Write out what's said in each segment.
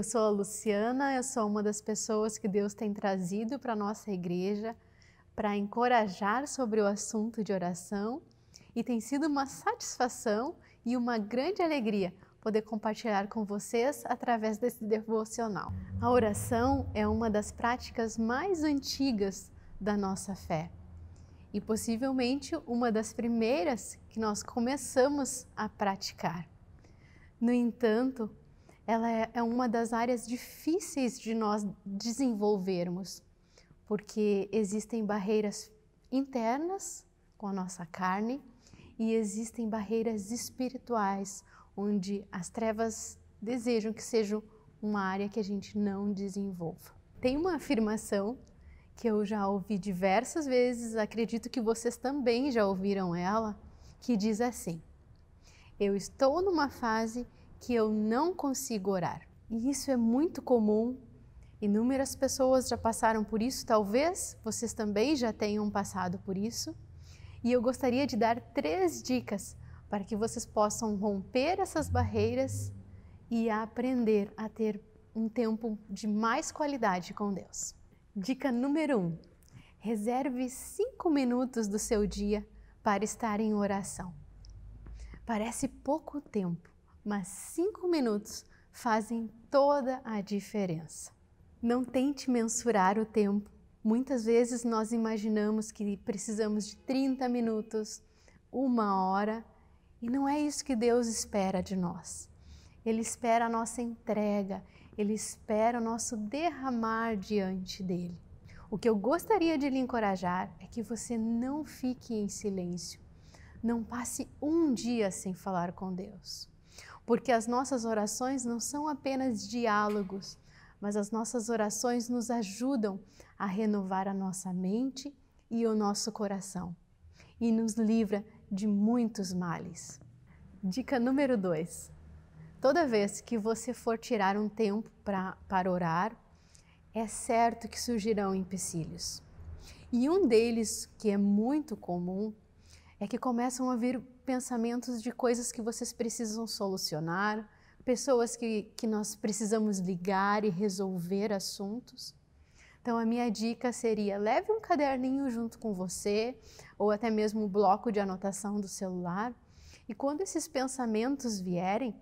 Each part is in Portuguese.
Eu sou a Luciana, eu sou uma das pessoas que Deus tem trazido para a nossa igreja para encorajar sobre o assunto de oração e tem sido uma satisfação e uma grande alegria poder compartilhar com vocês através desse devocional. A oração é uma das práticas mais antigas da nossa fé e possivelmente uma das primeiras que nós começamos a praticar. No entanto, ela é, é uma das áreas difíceis de nós desenvolvermos, porque existem barreiras internas com a nossa carne e existem barreiras espirituais onde as trevas desejam que seja uma área que a gente não desenvolva. Tem uma afirmação que eu já ouvi diversas vezes, acredito que vocês também já ouviram ela, que diz assim: Eu estou numa fase que eu não consigo orar. E isso é muito comum. Inúmeras pessoas já passaram por isso, talvez vocês também já tenham passado por isso. E eu gostaria de dar três dicas para que vocês possam romper essas barreiras e aprender a ter um tempo de mais qualidade com Deus. Dica número 1: um, reserve cinco minutos do seu dia para estar em oração. Parece pouco tempo, mas cinco minutos fazem toda a diferença. Não tente mensurar o tempo. Muitas vezes nós imaginamos que precisamos de 30 minutos, uma hora, e não é isso que Deus espera de nós. Ele espera a nossa entrega, ele espera o nosso derramar diante dele. O que eu gostaria de lhe encorajar é que você não fique em silêncio. Não passe um dia sem falar com Deus. Porque as nossas orações não são apenas diálogos, mas as nossas orações nos ajudam a renovar a nossa mente e o nosso coração e nos livra de muitos males. Dica número 2: Toda vez que você for tirar um tempo pra, para orar, é certo que surgirão empecilhos. E um deles, que é muito comum, é que começam a vir pensamentos de coisas que vocês precisam solucionar, pessoas que, que nós precisamos ligar e resolver assuntos. Então, a minha dica seria: leve um caderninho junto com você, ou até mesmo um bloco de anotação do celular, e quando esses pensamentos vierem,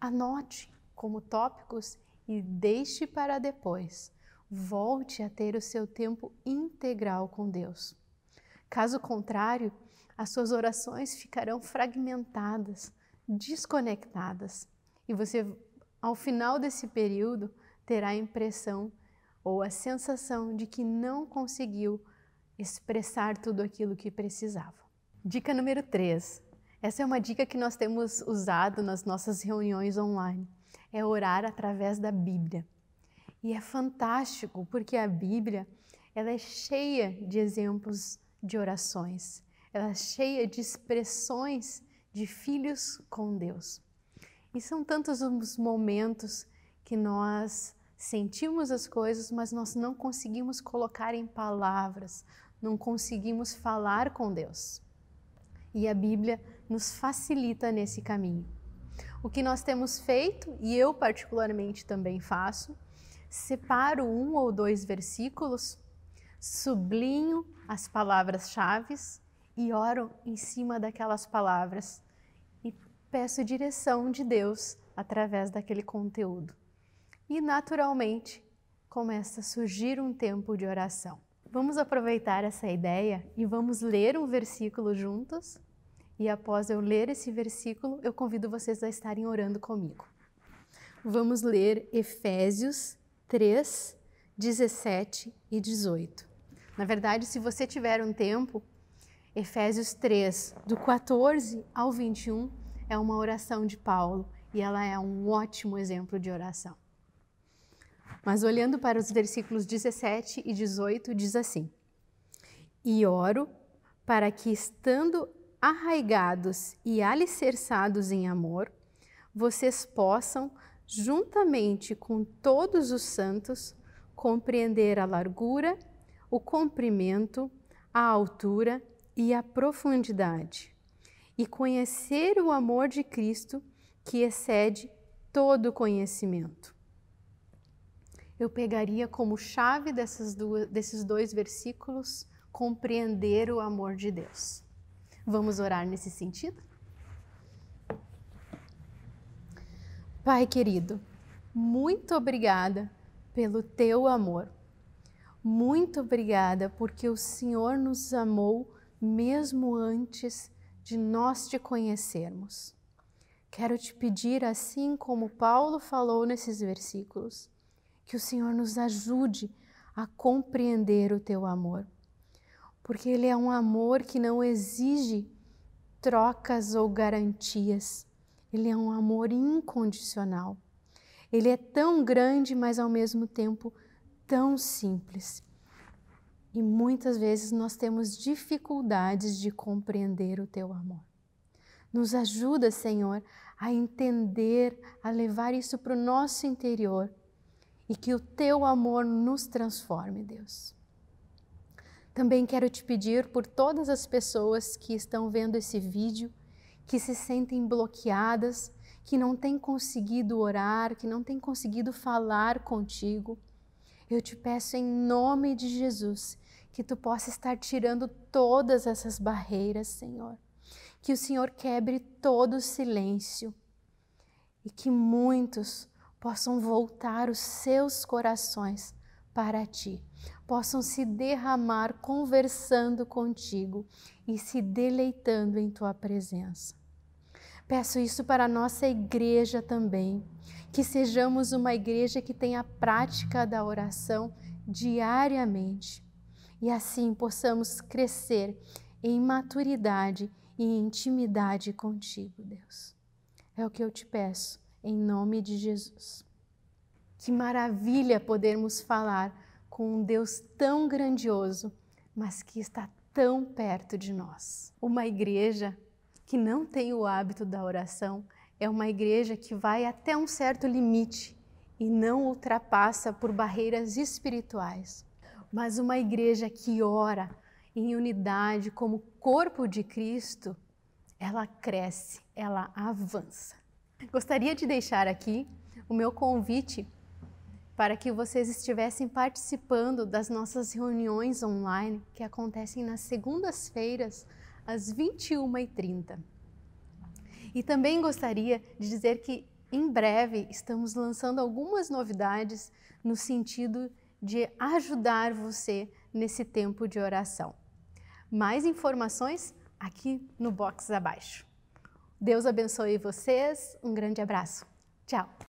Anote como tópicos e deixe para depois. Volte a ter o seu tempo integral com Deus. Caso contrário, as suas orações ficarão fragmentadas, desconectadas, e você, ao final desse período, terá a impressão ou a sensação de que não conseguiu expressar tudo aquilo que precisava. Dica número 3: essa é uma dica que nós temos usado nas nossas reuniões online. É orar através da Bíblia. E é fantástico porque a Bíblia ela é cheia de exemplos de orações. Ela é cheia de expressões de filhos com Deus. E são tantos os momentos que nós sentimos as coisas, mas nós não conseguimos colocar em palavras, não conseguimos falar com Deus. E a Bíblia nos facilita nesse caminho. O que nós temos feito, e eu particularmente também faço, separo um ou dois versículos, sublinho as palavras-chave e oro em cima daquelas palavras e peço direção de Deus através daquele conteúdo. E naturalmente começa a surgir um tempo de oração. Vamos aproveitar essa ideia e vamos ler um versículo juntos e após eu ler esse versículo, eu convido vocês a estarem orando comigo. Vamos ler Efésios 3, 17 e 18. Na verdade, se você tiver um tempo, Efésios 3, do 14 ao 21, é uma oração de Paulo e ela é um ótimo exemplo de oração. Mas olhando para os versículos 17 e 18, diz assim: E oro para que, estando arraigados e alicerçados em amor, vocês possam, juntamente com todos os santos, compreender a largura, o comprimento, a altura e a profundidade, e conhecer o amor de Cristo que excede todo conhecimento. eu pegaria como chave duas, desses dois versículos compreender o amor de Deus. Vamos orar nesse sentido? Pai querido, muito obrigada pelo teu amor. Muito obrigada porque o Senhor nos amou mesmo antes de nós te conhecermos. Quero te pedir, assim como Paulo falou nesses versículos, que o Senhor nos ajude a compreender o teu amor, porque ele é um amor que não exige trocas ou garantias, ele é um amor incondicional. Ele é tão grande, mas ao mesmo tempo tão simples. E muitas vezes nós temos dificuldades de compreender o teu amor. Nos ajuda, Senhor, a entender, a levar isso para o nosso interior e que o teu amor nos transforme, Deus. Também quero te pedir por todas as pessoas que estão vendo esse vídeo, que se sentem bloqueadas, que não têm conseguido orar, que não têm conseguido falar contigo. Eu te peço em nome de Jesus que tu possa estar tirando todas essas barreiras, Senhor. Que o Senhor quebre todo o silêncio e que muitos possam voltar os seus corações para ti, possam se derramar conversando contigo e se deleitando em tua presença. Peço isso para a nossa igreja também, que sejamos uma igreja que tenha a prática da oração diariamente e assim possamos crescer em maturidade e intimidade contigo, Deus. É o que eu te peço em nome de Jesus. Que maravilha podermos falar com um Deus tão grandioso, mas que está tão perto de nós. Uma igreja que não tem o hábito da oração é uma igreja que vai até um certo limite e não ultrapassa por barreiras espirituais. Mas uma igreja que ora em unidade como corpo de Cristo, ela cresce, ela avança. Gostaria de deixar aqui o meu convite para que vocês estivessem participando das nossas reuniões online que acontecem nas segundas-feiras às 21h30. E também gostaria de dizer que em breve estamos lançando algumas novidades no sentido de ajudar você nesse tempo de oração. Mais informações aqui no box abaixo. Deus abençoe vocês. Um grande abraço. Tchau.